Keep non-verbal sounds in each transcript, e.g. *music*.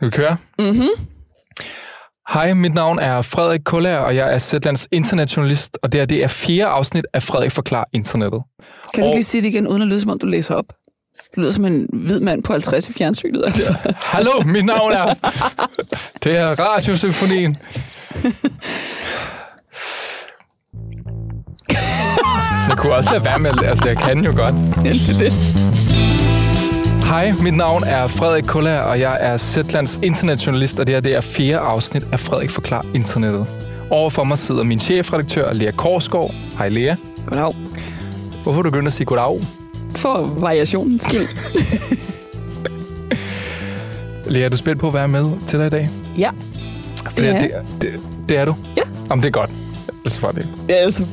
Vi kører. Mhm. Hej, mit navn er Frederik Kuller, og jeg er Zetlands internetjournalist, og det her det er fjerde afsnit af Frederik Forklar Internettet. Kan du Og- ikke lige sige det igen, uden at lyde som om du læser op? Du lyder som en hvid mand på 50 i fjernsynet. Altså. Hallo, mit navn er... Det er Radiosymfonien. Jeg kunne også lade være med, altså jeg kan jo godt. det er det. Hej, mit navn er Frederik Kuller, og jeg er Zetlands internetjournalist, og det her det er fjerde afsnit af Frederik Forklar Internettet. Overfor mig sidder min chefredaktør, Lea Korsgaard. Hej Lea. Goddag. Hvorfor er du begyndt at sige goddag? For variationens skyld. *laughs* Lea, er du spændt på at være med til dig i dag? Ja. Det, Ja. det, det, det er du? Ja. Jamen, det er godt. Så var det. Ja, altså.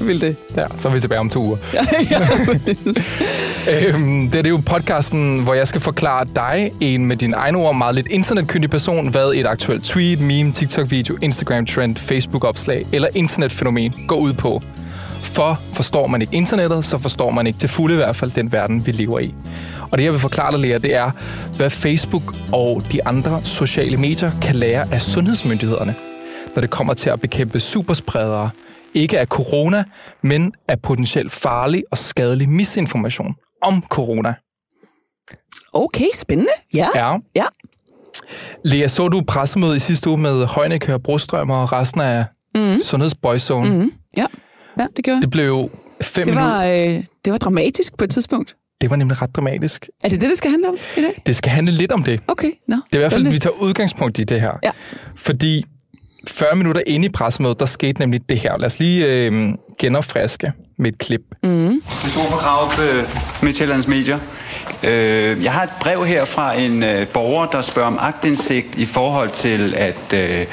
Vil det. Ja, så er vi tilbage om to uger. *laughs* Ja, ja. Øhm, det er jo podcasten, hvor jeg skal forklare dig, en med dine egne ord, meget lidt internetkyndig person, hvad et aktuelt tweet, meme, TikTok-video, Instagram-trend, Facebook-opslag eller internetfænomen går ud på. For forstår man ikke internettet, så forstår man ikke til fulde i hvert fald den verden, vi lever i. Og det, jeg vil forklare dig, Lea, det er, hvad Facebook og de andre sociale medier kan lære af sundhedsmyndighederne, når det kommer til at bekæmpe superspredere, ikke af corona, men af potentielt farlig og skadelig misinformation om corona. Okay, spændende. Ja. Ja. Ja. Lea, så du pressemødet i sidste uge med Højnækker, Brostrøm og resten af mm. Sundhedsboyzone? Mm. Ja. ja, det gjorde. Det blev jo fem Det minutter. var, øh, det var dramatisk på et tidspunkt. Det var nemlig ret dramatisk. Er det det, det skal handle om i dag? Det skal handle lidt om det. Okay, nå. Det er i hvert fald, at vi tager udgangspunkt i det her. Ja. Fordi 40 minutter inde i pressemødet, der skete nemlig det her. Lad os lige øh, genopfriske med et klip. Mm. Christoffer Krav, øh, Midtjyllands Medier. Øh, Jeg har et brev her fra en øh, borger, der spørger om agtindsigt i forhold til, at øh,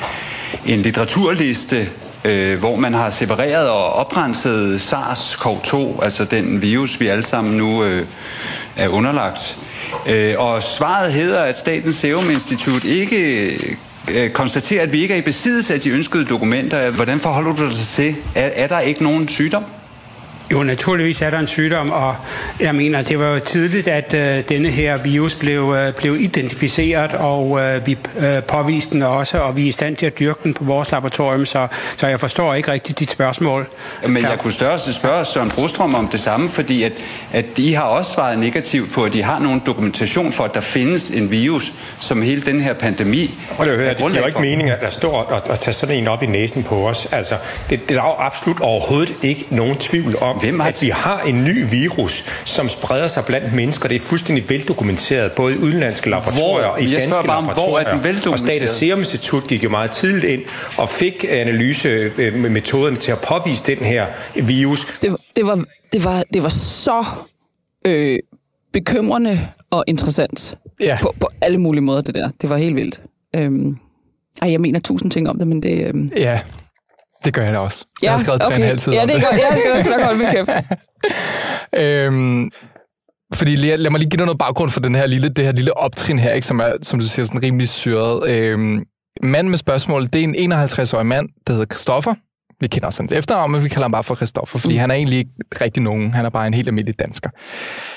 en litteraturliste, øh, hvor man har separeret og oprenset SARS-CoV-2, altså den virus, vi alle sammen nu øh, er underlagt. Øh, Og svaret hedder, at Statens Serum Institut ikke øh, konstaterer, at vi ikke er i besiddelse af de ønskede dokumenter. Hvordan forholder du dig til? Er, er der ikke nogen sygdom? Jo, naturligvis er der en sygdom, og jeg mener, det var jo tidligt, at øh, denne her virus blev, øh, blev identificeret, og øh, vi øh, påviste den også, og vi er i stand til at dyrke den på vores laboratorium, så, så jeg forstår ikke rigtigt dit spørgsmål. Men jeg kunne største spørge Søren Brostrøm om det samme, fordi at, at I har også svaret negativt på, at de har nogen dokumentation for, at der findes en virus, som hele den her pandemi Og det, er høre, det giver jo ikke mening, at der står og, og tage sådan en op i næsen på os. Altså, det, det er der jo absolut overhovedet ikke nogen tvivl om, Hvem har- at vi har en ny virus, som spreder sig blandt mennesker. Det er fuldstændig veldokumenteret, både i udenlandske laboratorier og i Jeg danske bare om, hvor er den laboratorier. og veldokumenteret? Statens Serum Institut gik jo meget tidligt ind og fik analysemetoderne til at påvise den her virus. det, var- det, var, det, var, det var så øh, bekymrende og interessant Ja. på, på alle mulige måder, det der. Det var helt vildt. Øhm, ej, jeg mener tusind ting om det, men det... Øhm, Ja, det gør jeg da også. jeg har skrevet tre og en halv side Ja, det godt. Jeg skal også nok holde min kæft. *laughs* Øhm, fordi lad, lad mig lige give dig noget baggrund for den her lille, det her lille optrin her, ikke, som er, som du siger, sådan rimelig syret. Øhm, manden med spørgsmålet, det er en 51-årig mand, der hedder Christoffer. Vi kender også hans efternavn, men vi kalder ham bare for Christoffer, fordi mm. han er egentlig ikke rigtig nogen. Han er bare en helt almindelig dansker.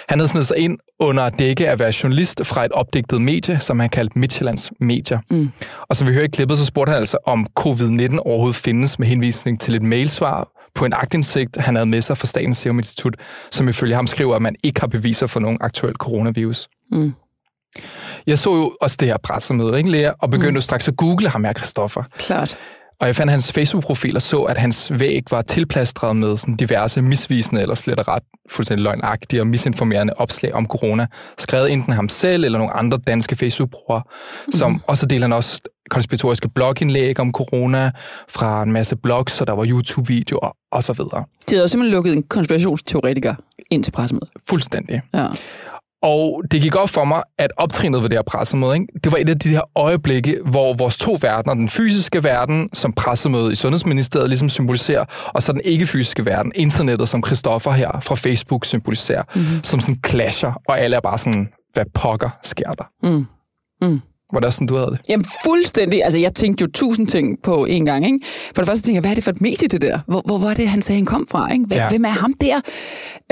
Han havde snedet sig ind under dække af at være journalist fra et opdigtet medie, som han kaldte Midtjyllands Medier. Mm. Og som vi hører i klippet, så spurgte han altså, om covid-19 overhovedet findes med henvisning til et mailsvar på en agtindsigt, han havde med sig fra Statens Serum Institut, som ifølge ham skriver, at man ikke har beviser for nogen aktuel coronavirus. Mm. Jeg så jo også det her pressemøde, ikke, Lea, og begyndte mm. straks at google ham her, Christoffer. Klart. Og jeg fandt hans Facebook-profil og så, at hans væg var tilplastret med sådan diverse misvisende eller slet og ret fuldstændig løgnagtige og misinformerende opslag om corona, skrevet enten ham selv eller nogle andre danske Facebook-brugere, mm. som også deler han også konspiratoriske blogindlæg om corona fra en masse blogs, og der var YouTube-videoer og så videre. De havde simpelthen lukket en konspirationsteoretiker ind til pressemødet. Fuldstændig. Ja. Og det gik op for mig, at optrinet ved det her pressemøde, ikke? det var et af de her øjeblikke, hvor vores to verdener, den fysiske verden, som pressemøde i Sundhedsministeriet ligesom symboliserer, og så den ikke-fysiske verden, internettet, som Christoffer her fra Facebook symboliserer, mm-hmm. som sådan clasher, og alle er bare sådan, hvad pokker sker der? Mm. Mm. Var det også sådan, du havde det? Jamen fuldstændig. Altså, jeg tænkte jo tusind ting på en gang. Ikke? For det første tænkte jeg, hvad er det for et medie, det der? Hvor, hvor var det, han sagde, han kom fra? Ikke? Hvem, ja. hvem er ham der?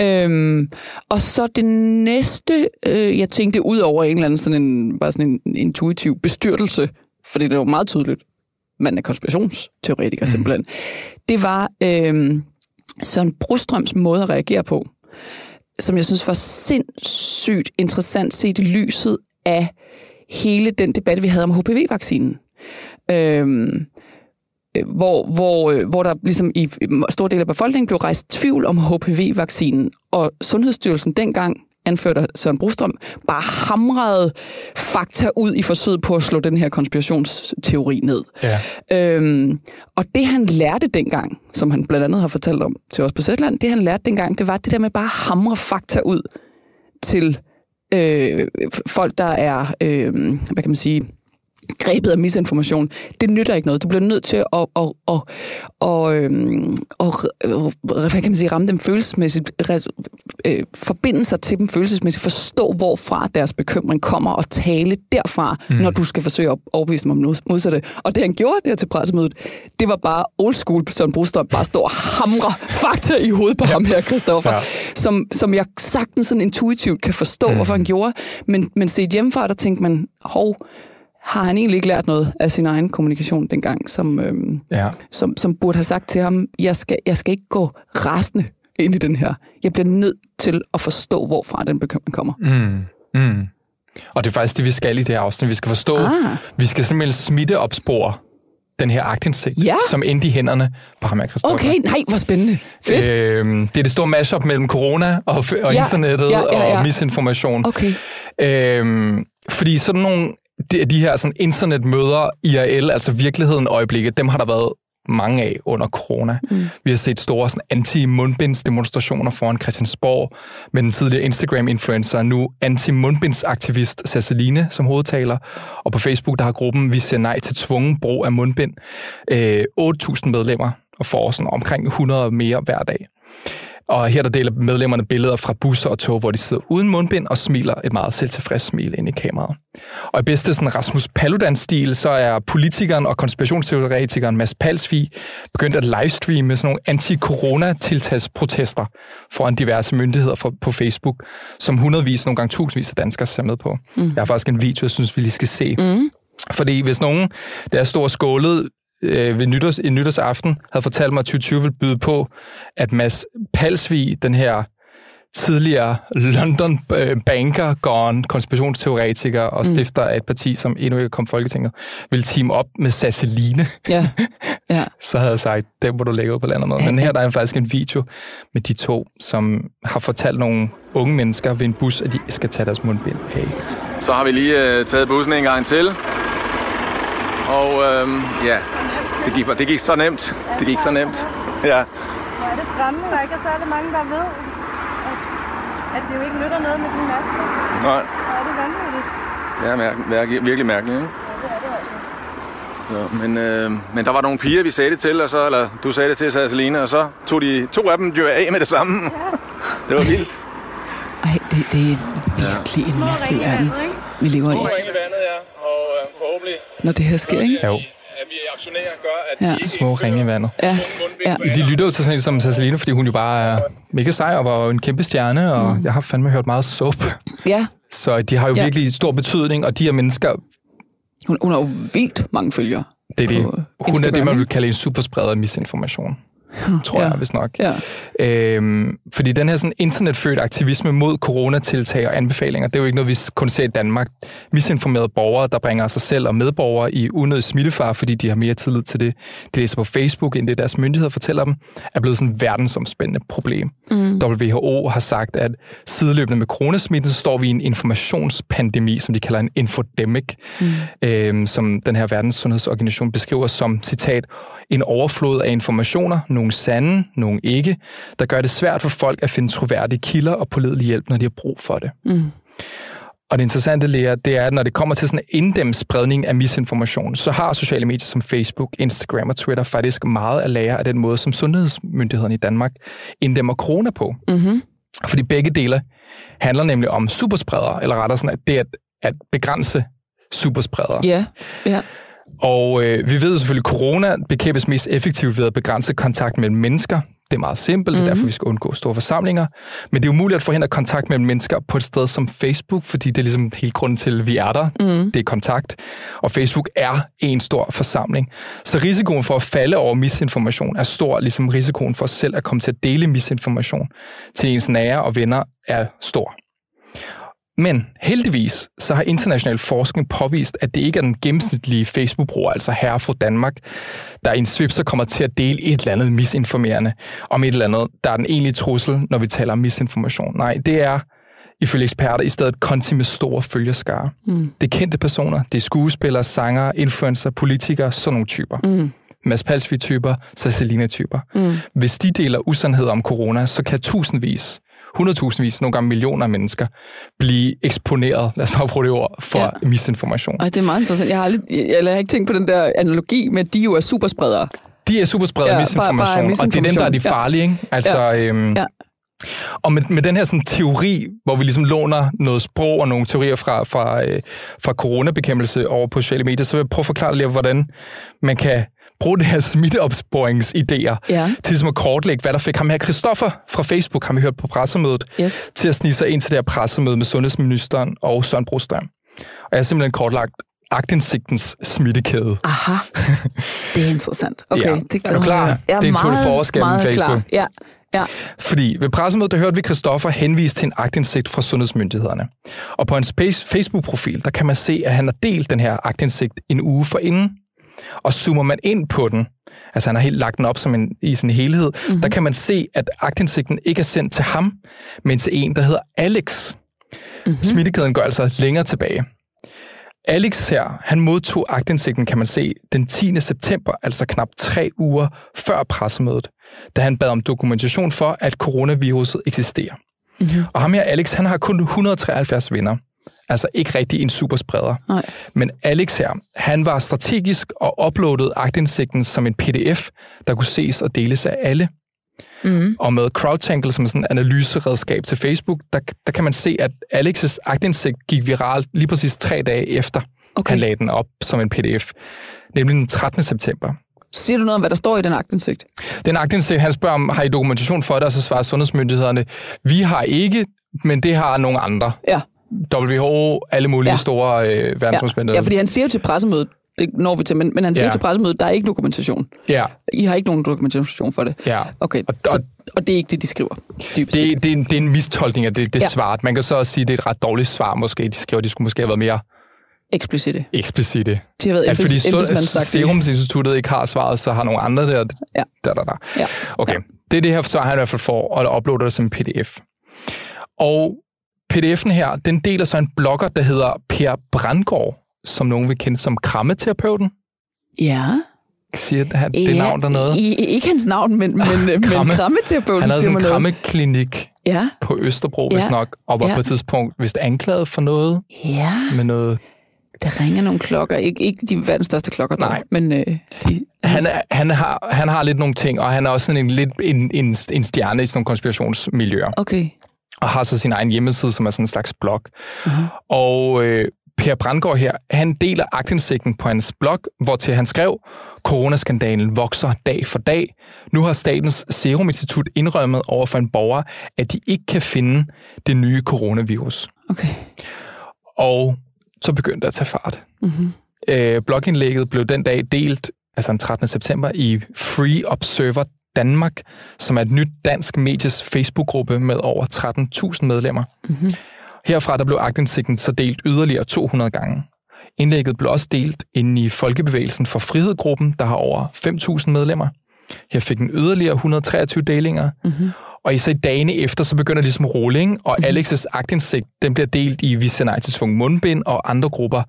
Øhm, og så det næste, øh, jeg tænkte ud over en eller anden sådan en, bare sådan en intuitiv bestyrtelse, fordi det var meget tydeligt, man er konspirationsteoretiker mm. simpelthen, det var øh, Søren Brostrøms måde at reagere på, som jeg synes var sindssygt interessant set i lyset af hele den debat, vi havde om HPV-vaccinen. Øhm, øh, hvor, hvor, øh, hvor der ligesom i stor del af befolkningen blev rejst tvivl om HPV-vaccinen, og Sundhedsstyrelsen dengang anført af Søren Brostrøm, bare hamrede fakta ud i forsøget på at slå den her konspirationsteori ned. Ja. Øhm, og det han lærte dengang, som han blandt andet har fortalt om til os på Sætland, det han lærte dengang, det var det der med bare at hamre fakta ud til øh, folk, der er, øh, hvad kan man sige, grebet af misinformation. Det nytter ikke noget. Du bliver nødt til at, at, at, at, at, øhm, at, hvad kan man sige, ramme dem følelsesmæssigt, øh, forbinde sig til dem følelsesmæssigt, forstå, hvorfra deres bekymring kommer, og tale derfra, mm. når du skal forsøge at overbevise dem om noget modsatte. Og det han gjorde der til pressemødet, det var bare old school Søren Brostrøm, bare stå og hamre fakta i hovedet på ja. ham her, Christoffer, ja. som, som jeg sagtens sådan intuitivt kan forstå, mm. hvorfor han gjorde. Men, men set hjemmefra, der tænkte man, hov, har han egentlig ikke lært noget af sin egen kommunikation dengang, som, øhm, Ja. som, som burde have sagt til ham, jeg skal, jeg skal ikke gå rasende ind i den her. Jeg bliver nødt til at forstå, hvorfra den bekymring kommer. Mm. Mm. Og det er faktisk det, vi skal i det her afsnit. Vi skal forstå, Ah. vi skal simpelthen smitte opspore den her agtindsigt, Ja. som endte i hænderne på ham Christoffer. Okay, nej, hvor spændende. Fedt. Øhm, det er det store mashup mellem corona og, og Ja, internettet ja, ja, ja. og misinformation. Okay. Øhm, fordi sådan nogle, de, de her sådan internetmøder, IRL, altså virkeligheden øjeblikket, dem har der været mange af under corona. Mm. Vi har set store sådan, anti-mundbindsdemonstrationer foran Christiansborg med den tidligere Instagram-influencer, nu anti-mundbindsaktivist Sasseline som hovedtaler. Og på Facebook, der har gruppen Vi ser nej til tvungen brug af mundbind. Øh, 8.000 medlemmer og får sådan omkring 100 mere hver dag. Og her der deler medlemmerne billeder fra busser og tog, hvor de sidder uden mundbind og smiler et meget selvtilfreds smil ind i kameraet. Og i bedste sådan Rasmus Paludan-stil, så er politikeren og konspirationsteoretikeren Mads Palsvig begyndt at livestreame sådan nogle anti-corona-tiltagsprotester foran diverse myndigheder på Facebook, som hundredvis, nogle gange tusindvis af danskere ser med på. Mm. Jeg har faktisk en video, jeg synes, vi lige skal se. Mm. Fordi hvis nogen, der er stor skålet øh, ved nytårs, i nytårsaften, havde fortalt mig, at 2020 ville byde på, at Mads Palsvig, den her tidligere London øh, banker, gone, konspirationsteoretiker og stifter af et parti, som endnu ikke kom Folketinget, ville team op med Sasseline, Ja. ja. *laughs* så havde jeg sagt, det må du lægge ud på landet med. Men her der er faktisk en video med de to, som har fortalt nogle unge mennesker ved en bus, at de skal tage deres mundbind af. Så har vi lige øh, taget bussen en gang til. Og øhm, ja, det gik, det gik så nemt. Det gik så nemt. Ja. Hvor er det skræmmende, der ikke er særlig mange, der ved, at, at det jo ikke nytter noget med de masker. Nej, Hvor er det vanvittigt. det er mærke, mærke, virkelig mærkeligt, ikke? Ja, det er det altså. Så, men, øh, men der var nogle piger, vi sagde det til, og så, eller du sagde det til, Sasseline, og så tog de to af dem jo af med det samme. *laughs* Det var vildt. Ej, det, det er virkelig en Små mærkelig verden, vi lever i, ringe i vandet, ja, og øh, forhåbentlig, når det her sker, ikke? Jo. Aktionærer gør, at Ja. vi ikke Små ringe i vandet. Ja, ja. De lytter jo til sådan en som Sasseline, fordi hun jo bare er mega sej og var en kæmpe stjerne, og mm. jeg har fandme hørt meget soap. ja. Så de har jo Ja. virkelig stor betydning, og de her mennesker, Hun, hun har jo vildt mange følgere. det er det. Hun er det, man vil kalde en superspreder af misinformation. *laughs* Tror Ja. jeg, hvis nok. Ja. Øhm, fordi den her sådan internetfødt aktivisme mod coronatiltag og anbefalinger, det er jo ikke noget, vi kun ser i Danmark. Misinformerede borgere, der bringer sig selv og medborgere i unødig smittefar, fordi de har mere tillid til det, de læser på Facebook, end det deres myndigheder fortæller dem, er blevet sådan et verdensomspændende problem. Mm. WHO har sagt, at sideløbende med coronasmitten, så står vi i en informationspandemi, som de kalder en infodemic, mm. øhm, som den her verdenssundhedsorganisation beskriver som, citat, en overflod af informationer, nogle sande, nogle ikke, der gør det svært for folk at finde troværdige kilder og pålidelig hjælp, når de har brug for det. Mm. Og det interessante, Lea, det er, at når det kommer til sådan en inddæmt spredning af misinformation, så har sociale medier som Facebook, Instagram og Twitter faktisk meget at lære af den måde, som sundhedsmyndighederne i Danmark inddæmmer corona på. Mm-hmm. Fordi begge dele handler nemlig om superspredere, eller rettere sådan, at det at, at begrænse superspredere. Ja, ja. Og øh, vi ved selvfølgelig, at corona bekæmpes mest effektivt ved at begrænse kontakt mellem mennesker. Det er meget simpelt, mm-hmm. derfor vi skal undgå store forsamlinger. Men det er umuligt at forhindre kontakt mellem mennesker på et sted som Facebook, fordi det er ligesom helt grunden til, at vi er der. Mm. Det er kontakt. Og Facebook er en stor forsamling. Så risikoen for at falde over misinformation er stor, ligesom risikoen for selv at komme til at dele misinformation til ens nære og venner er stor. Men heldigvis så har international forskning påvist, at det ikke er den gennemsnitlige Facebook-bruger, altså herre fra Danmark, der i en svipser kommer til at dele et eller andet misinformerende om et eller andet, der er den egentlige trussel, når vi taler om misinformation. Nej, det er ifølge eksperter i stedet konti med store følgeskare. Mm. Det er kendte personer, det er skuespillere, sangere, influencer, politikere, sådan nogle typer. Mm. Mads Palsvig-typer, Cecilina-typer. Mm. Hvis de deler usandhed om corona, så kan tusindvis, hundredtusindvis, nogle gange millioner af mennesker blive eksponeret, lad os bare bruge det ord, for ja. misinformation. Ej, det er meget interessant. Jeg har, aldrig, jeg, jeg har ikke tænkt på den der analogi med, at de jo er superspredere. De er superspredere Ja, misinformation, bare- bare og det er dem, der er de misinformation. Ja. farlige. Ikke? Altså, Ja. Øhm, Ja. Og med, med den her sådan, teori, hvor vi ligesom låner noget sprog og nogle teorier fra, fra, øh, fra coronabekæmpelse over på sociale medier, så vil jeg prøve at forklare lidt, hvordan man kan bruge det her smitteopsporingsidéer Ja. til ligesom at kortlægge, hvad der fik ham her Christoffer fra Facebook, ham vi hørt på pressemødet, Yes. til at snige sig ind til det her pressemøde med sundhedsministeren og Søren Brostrøm. Og jeg har simpelthen kortlagt agtindsigtens smittekæde. Aha, det er interessant. *laughs* Okay, Ja. det Er du klar? Jeg er Det er en meget, meget Facebook. Klar. Ja, ja. Fordi ved pressemødet, der hørte vi Christoffer henvise til en agtindsigt fra sundhedsmyndighederne. Og på hans face- Facebook-profil, der kan man se, at han har delt den her agtindsigt en uge forinden. Og zoomer man ind på den, altså han har helt lagt den op som en, i sin helhed, mm-hmm. der kan man se, at agtindsigten ikke er sendt til ham, men til en, der hedder Alex. Mm-hmm. Smittekæden går altså længere tilbage. Alex her, han modtog agtindsigten, kan man se, den 10. september, altså knap tre uger før pressemødet, da han bad om dokumentation for, at coronaviruset eksisterer. Mm-hmm. Og ham her, Alex, han har kun 173 venner. Altså ikke rigtig en superspreder. Nej. Men Alex her, han var strategisk og uploadede agtindsigten som en pdf, der kunne ses og deles af alle. Mm. Og med CrowdTangle som sådan en analyseredskab til Facebook, der, der kan man se, at Alex's agtindsigt gik viralt lige præcis tre dage efter, Okay. han lagde den op som en pdf. Nemlig den 13. september. Siger du noget om, hvad der står i den aktindsigt? Den agtindsigt, han spørger om, har I dokumentation for det, og så svarer sundhedsmyndighederne, vi har ikke, men det har nogle andre. Ja. WHO, alle mulige Ja. ja. store øh, Ja, verdensomspændende. ja fordi han siger til pressemødet, det når vi til, men, men han siger Ja. til pressemødet, der er ikke dokumentation. ja, I har ikke nogen dokumentation for det. ja. Okay, Og- så, og- det er ikke det, de skriver, dybest. Det, det, er en, det er en mistolkning af det, det Ja. ja. svar. Man kan så også sige, at det er et ret dårligt svar måske. De skriver, de skulle måske have været mere Eksplicite. eksplicite. De har været At fordi embedsmandssagtige. Serumsinstituttet ikke har svaret, så har nogle andre der. Ja. Der, der, der. Ja. Okay, det er det her svar, han i hvert fald får, og uploader det som en pdf. Og pdf'en her, den deler så en blogger, der hedder Per Brandgaard, som nogen vil kende som krammeterapeuten. Ja. Siger han, det ja, navn der noget? I, ikke hans navn, men, men, *laughs* men Kramme. krammeterapeuten Han havde sådan en krammeklinik Ja, på Østerbro, Ja. hvis nok, og var Ja. på et tidspunkt vist anklaget for noget ja. med noget Der ringer nogle klokker. Ikke, ikke de verdens største klokker, dog, Nej. men øh, de... Han, er, han, har, han har lidt nogle ting, og han er også sådan en, lidt en, en, en stjerne i sådan nogle konspirationsmiljøer, Okay. Og har så sin egen hjemmeside, som er sådan en slags blog. Uh-huh. Og øh, Per Brandgaard her, han deler agtindsigten på hans blog, hvor til han skrev, coronaskandalen vokser dag for dag. Nu har Statens Serum Institut indrømmet over for en borger, at de ikke kan finde det nye coronavirus. Okay. Og så begyndte det at tage fart. Mm-hmm. Øh, blogindlægget blev den dag delt, altså den 13. september, i Free Observer Danmark, som er et nyt dansk medies Facebook-gruppe med over 13.000 medlemmer. Mm-hmm. Herfra der blev agtindsigten så delt yderligere 200 gange. Indlægget blev også delt inde i Folkebevægelsen for Frihed-gruppen, der har over 5.000 medlemmer. Her fik den yderligere 123 delinger. Mm-hmm. Og i så dagene efter, så begynder ligesom rolling, og mm-hmm. Alex's agtindsigt, den bliver delt i Vi siger nej til tvungen mundbind og andre grupper.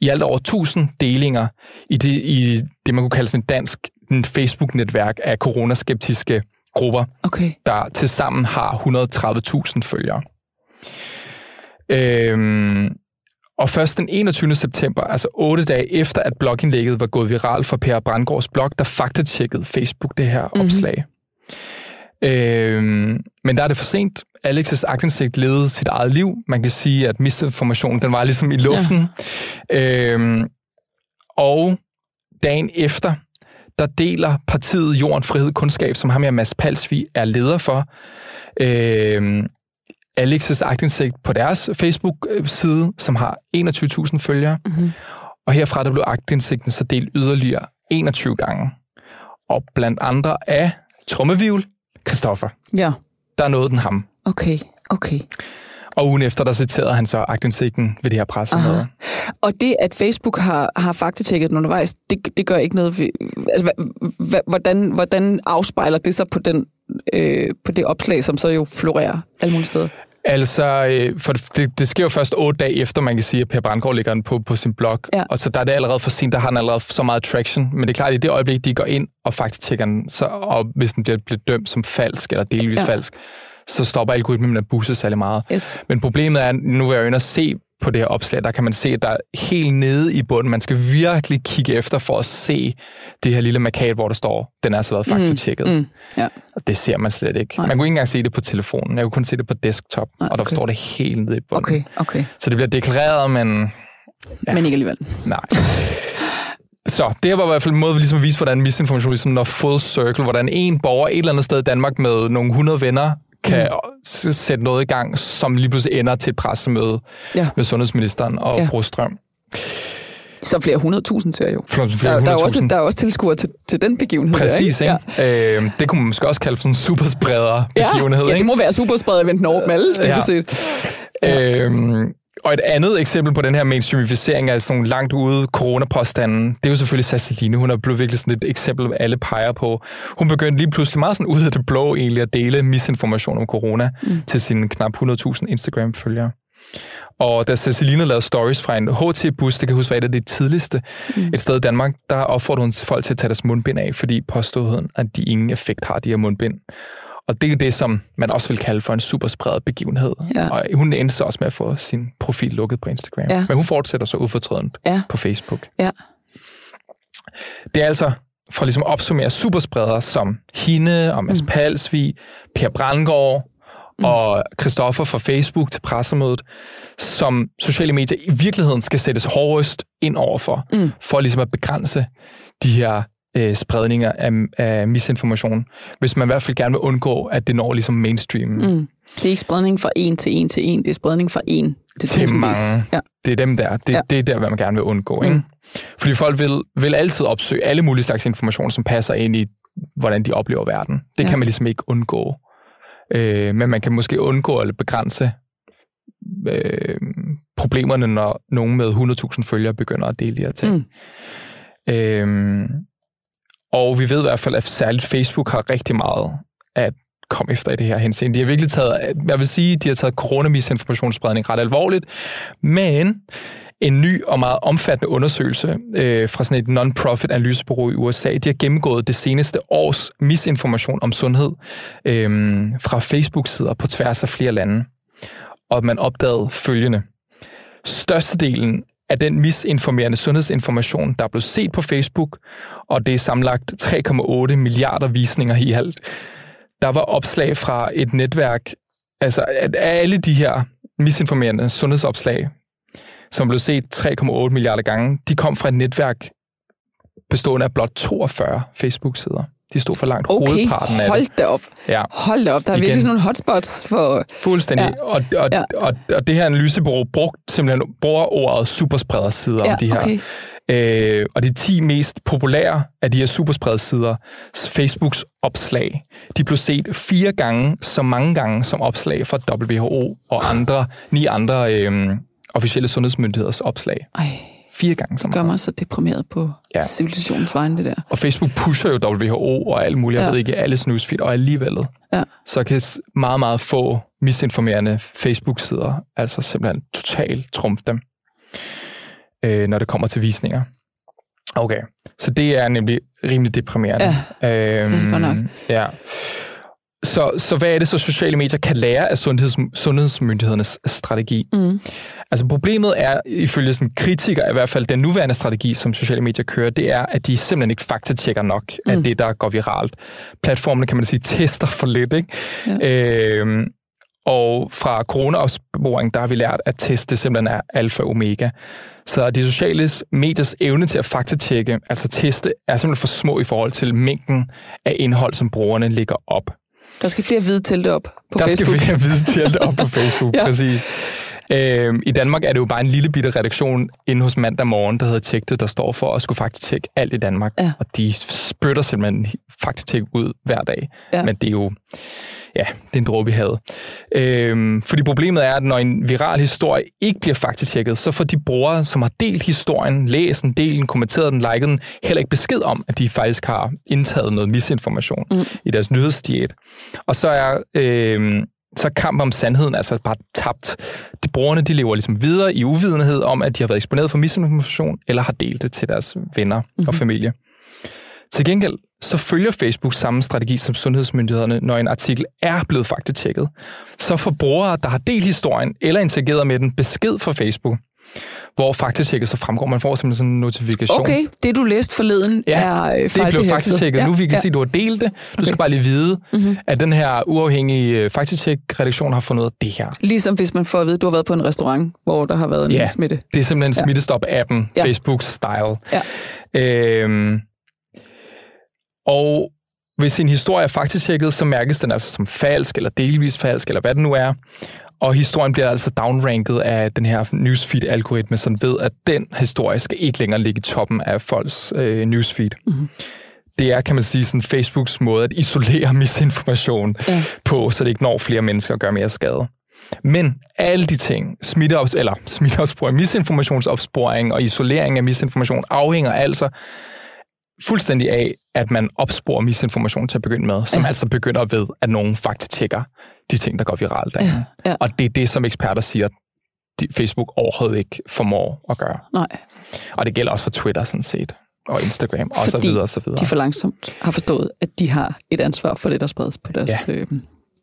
I alt over 1000 delinger i det, i det man kunne kalde sådan en dansk Facebook-netværk af coronaskeptiske grupper, Okay. der til sammen har 130.000 følgere. Øhm, og først den 21. september, altså otte dage efter, at blogindlægget var gået viralt for Per Brandgaards blog, der faktatjekkede Facebook det her mm-hmm. opslag. Øhm, men der er det for sent. Alex's aktindsigt levede sit eget liv. Man kan sige, at misinformationen, den var ligesom i luften. Ja. Øhm, og dagen efter, der deler partiet Jorden, Frihed, Kundskab, som ham her Mads Palsvig er leder for, øhm, Alex's aktindsigt på deres Facebook-side, som har 21.000 følgere. Mm-hmm. Og herfra der blev aktindsigten så delt yderligere 21 gange. Og blandt andre af Trummevivl, Christoffer. Ja. Der nåede den ham. Okay, okay. Og ugen efter, der citerede han så aktindsigten ved det her pressemøde. Og det, at Facebook har, har faktatjekket den undervejs, det, det gør ikke noget ved... Altså, hvordan, hvordan afspejler det sig på, den, øh, på det opslag, som så jo florerer alle mulige steder? Altså, øh, for det, det sker jo først otte dage efter, man kan sige, at Per Brandgaard lægger den på, på sin blog. Ja. Og så der er det allerede for sent, der har den allerede så meget traction. Men det er klart, at i det øjeblik, de går ind og faktisk tjekker den, så, og hvis den bliver, bliver dømt som falsk eller delvis ja. falsk, så stopper algoritmen med at booste særlig meget. Yes. Men problemet er, nu vil jeg jo ind og se på det her opslag, der kan man se, at der er helt nede i bunden. Man skal virkelig kigge efter for at se det her lille markat, hvor der står, den er altså været faktisk tjekket. Mm, mm, ja. Og det ser man slet ikke. Nej. Man kunne ikke engang se det på telefonen. Jeg kunne kun se det på desktop, Nej, og der okay. står det helt nede i bunden. Okay, okay. Så det bliver deklareret, men Ja. Men ikke alligevel. nej. Så det var i hvert fald en måde at ligesom vise, hvordan misinformation ligesom når full circle, hvordan en borger et eller andet sted i Danmark med nogle 100 venner kan mm. sætte noget i gang, som lige pludselig ender til et pressemøde Ja. med sundhedsministeren og Ja. ja. Brostrøm. Så flere hundredtusind ser jo. Flere Der, der, er også, der er også tilskuere til, til den begivenhed. Præcis, der, ikke? Øh, det kunne man måske også kalde for sådan en superspreder begivenhed, ja, ja, det må være superspredet event over dem alle, Ja. ja. set. Øhm, og et andet eksempel på den her mainstreamificering af sådan langt ude coronapåstanden, det er jo selvfølgelig Sasseline. Hun er blevet virkelig sådan et eksempel, alle peger på. Hun begyndte lige pludselig meget sådan ud af det blå egentlig at dele misinformation om corona mm. til sine knap 100.000 Instagram-følgere. Og da Ceciline lavede stories fra en HT-bus, det kan huske var et af de tidligste, mm. et sted i Danmark, der opfordrede hun folk til at tage deres mundbind af, fordi påstod at de ingen effekt har, de her mundbind. Og det er det, som man også vil kalde for en superspredet begivenhed. Ja. Og hun endte så også med at få sin profil lukket på Instagram. Ja. Men hun fortsætter så ufortrødent Ja. på Facebook. Ja. Det er altså for ligesom at opsummere superspredere som hende og Mads mm. Palsvig, Per Brandgaard mm. og Christoffer fra Facebook til pressemødet, som sociale medier i virkeligheden skal sættes hårdest ind overfor, mm. for ligesom at begrænse de her øh, spredninger af, af misinformation, hvis man i hvert fald gerne vil undgå, at det når ligesom mainstream. Mm. Det er ikke spredning fra en til en til en, det er spredning fra en til, Til mange. Ja. Det er dem der. Det, Ja. det er der, hvad man gerne vil undgå. Ikke? Fordi folk vil, vil altid opsøge alle mulige slags information, som passer ind i, hvordan de oplever verden. Det Ja. kan man ligesom ikke undgå. Øh, men man kan måske undgå eller begrænse øh, problemerne, når nogen med 100.000 følgere begynder at dele de her ting. Mm. Mm. Og vi ved i hvert fald, at særligt Facebook har rigtig meget at komme efter i det her henseende. De har virkelig taget, jeg vil sige, de har taget coronamisinformationsspredning ret alvorligt, men en ny og meget omfattende undersøgelse øh, fra sådan et non-profit analysebureau i USA, de har gennemgået det seneste års misinformation om sundhed øh, fra Facebook-sider på tværs af flere lande. Og man opdagede følgende. Størstedelen af den misinformerende sundhedsinformation, der er blevet set på Facebook, og det er samlet 3,8 milliarder visninger i alt, der var opslag fra et netværk, altså at alle de her misinformerende sundhedsopslag, som blev set 3,8 milliarder gange, de kom fra et netværk bestående af blot 42 Facebook-sider. De stod for langt Okay, hovedparten af det. hold da op. Ja. Hold da op, der er Igen. virkelig sådan nogle hotspots for... Fuldstændig. Ja. Og, og, Ja. og, og det her analysebureau brugt simpelthen bruger ordet superspredersider Ja, om de her. okay. Øh, og de 10 mest populære af de her superspredersider, Facebooks opslag, de blev set fire gange så mange gange som opslag fra WHO og andre, ni andre øh, officielle sundhedsmyndigheders opslag. Ej, Fire gange så det gør meget. mig så deprimeret på ja. Civilisationens vegne, det der. Og Facebook pusher jo WHO og alt muligt, jeg Ja. ved ikke, alles newsfeed, og alligevel, Ja. så kan meget, meget få misinformerende Facebook-sider altså simpelthen totalt trumfe dem, øh, når det kommer til visninger. Okay, så det er nemlig rimelig deprimerende. Ja, øhm, det er nok. Ja. Så, så hvad er det så, sociale medier kan lære af sundheds, sundhedsmyndighedernes strategi? Mm. Altså problemet er, ifølge sådan kritikere i hvert fald, den nuværende strategi, som sociale medier kører, det er, at de simpelthen ikke faktatjekker nok mm. af det, der går viralt. Platformene, kan man sige, *laughs* tester for lidt, ikke? Ja. Øhm, Og fra coronaopsporing, der har vi lært, at teste simpelthen er alfa og omega. Så de sociale mediers evne til at faktatjekke, altså teste, er simpelthen for små i forhold til mængden af indhold, som brugerne lægger op. Der skal flere hvide telte op på der Facebook. skal flere hvide telte op på *laughs* Facebook, ja. præcis. Øhm, I Danmark er det jo bare en lille bitte redaktion inde hos mandag morgen, der hedder Tjek det, der står for at skulle faktisk tjekke alt i Danmark. Ja. Og de spytter simpelthen faktisk tjek ud hver dag. Ja. Men det er jo, ja, det er en dråbe i havet. Øhm, fordi problemet er, at når en viral historie ikke bliver faktatjekket, så får de brugere, som har delt historien, læst den, delt den, kommenteret den, liket den, heller ikke besked om, at de faktisk har indtaget noget misinformation mm. i deres nyhedsdiæt. Og så er... Øhm, så er kampen om sandheden altså bare tabt. De brugerne de lever ligesom videre i uvidenhed om, at de har været eksponeret for misinformation, eller har delt det til deres venner mm-hmm. og familie. Til gengæld så følger Facebook samme strategi som sundhedsmyndighederne, når en artikel er blevet faktatjekket. Så får brugere, der har delt historien eller interageret med den, besked fra Facebook, hvor faktatjekket så fremgår. Man får simpelthen sådan en notifikation. Okay, det du læste forleden Ja, er øh, det blev faktisk. Ja, nu vi kan ja. se, at du har delt det. Du skal bare lige vide, mm-hmm. at den her uafhængige øh, faktatjek-redaktion har fundet det her. Ligesom hvis man får at vide, at du har været på en restaurant, hvor der har været en Ja. smitte. Det er simpelthen Ja. Smittestop-appen, Ja. ja. Facebook-style. Ja. Øhm, og hvis en historie er faktisk tjekket, så mærkes den altså som falsk, eller delvis falsk, eller hvad det nu er. Og historien bliver altså downranket af den her newsfeed-algoritme, som ved, at den historie skal ikke længere ligge i toppen af folks øh, newsfeed. Mm-hmm. Det er, kan man sige, sådan Facebooks måde at isolere *laughs* misinformation Ja. på, så det ikke når flere mennesker og gør mere skade. Men alle de ting, smitteops, eller smitteopsporing, misinformationsopsporing og isolering af misinformation, afhænger altså fuldstændig af, at man opsporer misinformation til at begynde med, som Ja. altså begynder ved, at nogen faktisk tjekker de ting, der går viralt. derinde. Ja, ja. Og det er det, som eksperter siger, de, Facebook overhovedet ikke formår at gøre. Nej, Og det gælder også for Twitter sådan set, og Instagram, og så Fordi videre, og så videre. de for langsomt har forstået, at de har et ansvar for det, der spredes på deres ja. øh,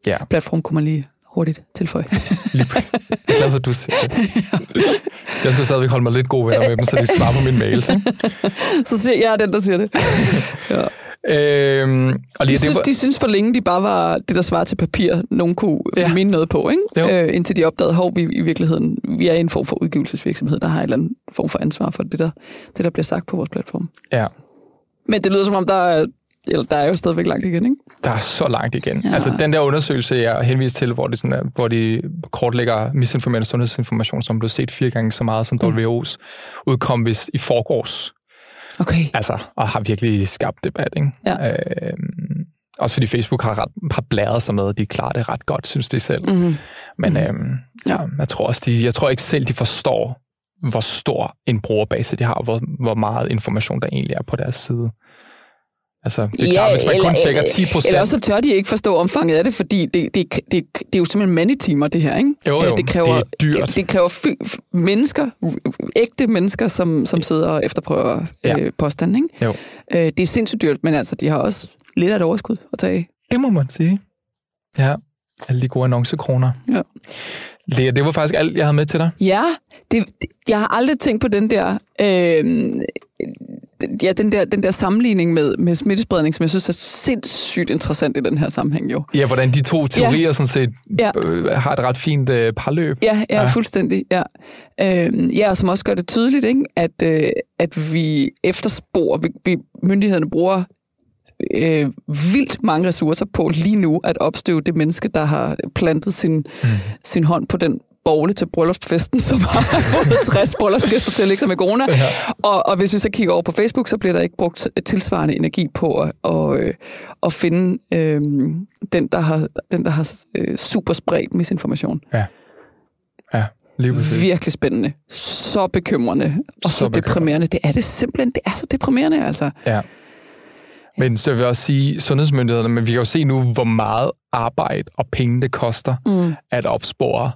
Ja, platform, kunne man lige hurtigt tilføje. *laughs* lige præcis. Jeg er glad for, at du siger det. *laughs* Jeg skal stadigvæk holde mig lidt gode venner med dem, så de svarer på mine mails. *laughs* Så siger jeg er den, der siger det. Øhm, og De, lige, synes, det var, de synes for længe, de bare var det, der svarer til papir, nogen kunne ja. Ja. mene noget på, ikke? Jo. Øh, indtil de opdagede, hov, vi i virkeligheden, vi er en form for udgivelsesvirksomhed, der har en eller anden form for ansvar for det, der, det, der bliver sagt på vores platform. ja, Men det lyder som om, der er, eller der er jo stadigvæk langt igen, ikke? der er så langt igen. Ja. Altså den der undersøgelse, jeg henviste til, hvor de, sådan er, hvor de kortlægger misinformerende sundhedsinformation, som blev set fire gange så meget som WHO's, udkom vist i forgårs. Okay. Altså, og har virkelig skabt debat, ikke? Ja. Øhm, også fordi Facebook har, ret, har blæret sig med, at de klarer det ret godt, synes de selv. Mm-hmm. Men øhm, Ja. ja. jeg tror også, de, jeg tror ikke selv, de forstår, hvor stor en brugerbase de har, og hvor, hvor meget information der egentlig er på deres side. Altså, det er ja, klart, hvis man kun tjekker 10 procent... Eller også så tør de ikke forstå omfanget af det, fordi det, det, det, det er jo simpelthen mange timer, det her, ikke? Jo, jo, Øh, det, kræver, det er dyrt. Det kræver fy, mennesker, ægte mennesker, som, som sidder og efterprøver ja. Øh, påstanden, ikke? Jo. Øh, det er sindssygt dyrt, men altså, de har også lidt af et overskud at tage. Det må man sige. Ja, alle de gode annoncekroner. Ja. Lea, det var faktisk alt, jeg havde med til dig. Ja, det, det, jeg har aldrig tænkt på den der, øh, ja, den der, den der sammenligning med, med smittespredning, som jeg synes er sindssygt interessant i den her sammenhæng jo. Ja, hvordan de to teorier ja. sådan set Ja. øh, har et ret fint øh, parløb. Ja, ja, ja. Fuldstændig. Ja. Øhm, ja, og som også gør det tydeligt, ikke? At, øh, at vi efterspor, vi, vi, myndighederne bruger øh, vildt mange ressourcer på lige nu at opstøve det menneske, der har plantet sin, mm. sin hånd på den bogle til bryllupsfesten, som har fået 60 *laughs* bryllupsgæster til at lægge sig med corona. Ja. Og, og hvis vi så kigger over på Facebook, så bliver der ikke brugt tilsvarende energi på at, og, øh, at finde øh, den, der har, den, der har øh, super spredt misinformation. Ja, lige præcis. Virkelig spændende. Så bekymrende. Og så, Så så bekymrende. deprimerende. Det er det simpelthen. Det er så deprimerende, altså. Ja. Men så vil jeg også sige, sundhedsmyndighederne, men vi kan jo se nu, hvor meget arbejde og penge det koster Mm. at opspore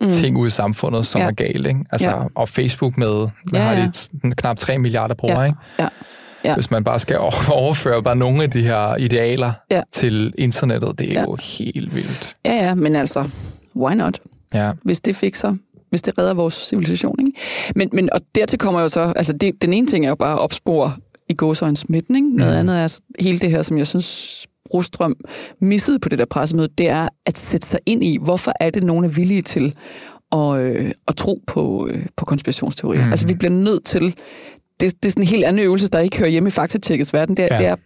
mm. ting ud i samfundet, som Ja. ja. er galt. Ikke? Altså, Ja. Og Facebook med, hvad Ja, har ja. de, knap 3 milliarder brugere, Ja. ikke? Ja. Ja. Hvis man bare skal over- *laughs* overføre bare nogle af de her idealer Ja. til internettet, det er Ja. jo helt vildt. Ja, ja, men altså, why not? Ja. Hvis det fikser, hvis det redder vores civilisation, ikke? Men, men og dertil kommer jo så, altså det, den ene ting er jo bare at opspore i gåsøjne smitten, ikke? Noget Mhm. andet er altså hele det her, som jeg synes Brostrøm missede på det der pressemøde, det er at sætte sig ind i, hvorfor er det, nogen er villige til at, øh, at tro på, øh, på konspirationsteorier. Mm. Altså, vi bliver nødt til det, det er sådan en helt anden øvelse, der ikke hører hjemme i faktatjekkets verden. Det er, ja. det er at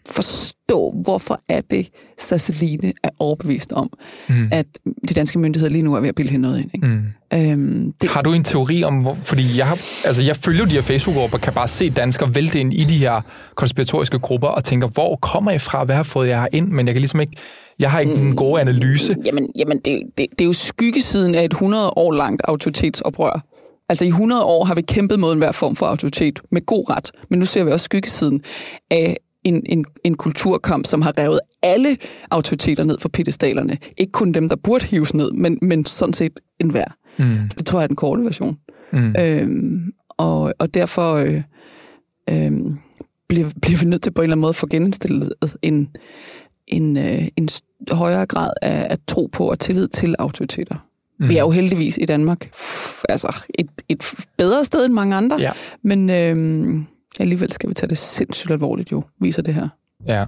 forstå, hvorfor er det, Sasseline er overbevist om, mm. at de danske myndigheder lige nu er ved at bilde noget ind. Ikke? Mm. Øhm, det... Har du en teori om, hvor, fordi jeg, har, altså jeg følger de her Facebook-grupper, kan bare se danskere vælte ind i de her konspiratoriske grupper, og tænker, hvor kommer I fra? Hvad har fået jer ind? Men jeg kan ligesom ikke, jeg har ikke mm. en god analyse. Jamen, jamen det, det, det er jo skyggesiden af et 100 år langt autoritetsoprør Altså i 100 år har vi kæmpet mod enhver form for autoritet med god ret, men nu ser vi også skyggesiden af en, en, en kulturkamp, som har revet alle autoriteter ned fra pedestalerne. Ikke kun dem, der burde hives ned, men, men sådan set enhver. Mm. Det tror jeg er den korte version. Mm. Øhm, og, og derfor øh, øh, bliver, bliver vi nødt til på en eller anden måde at få genindstillet en, en, øh, en højere grad af at tro på og tillid til autoriteter. Mm. Vi er jo heldigvis i Danmark altså et, et bedre sted end mange andre, ja. men øh, alligevel skal vi tage det sindssygt alvorligt jo, viser det her. Ja.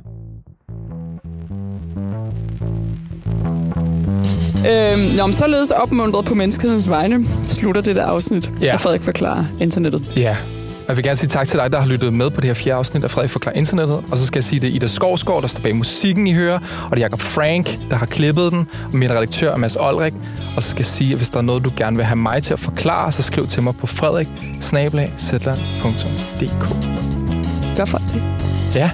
Øhm, når man således opmuntret på menneskehedens vegne, slutter det der afsnit ja. af Frederik Forklarer Internettet. Ja, jeg vil gerne sige tak til dig, der har lyttet med på det her fjerde afsnit af Frederik Forklar Internettet. Og så skal jeg sige, det er Ida Skovsgaard, der står bag musikken, I hører. Og det er Jacob Frank, der har klippet den. Og min redaktør er Mads Olrik. Og så skal jeg sige, at hvis der er noget, du gerne vil have mig til at forklare, så skriv til mig på frederik Gør for det. Ja.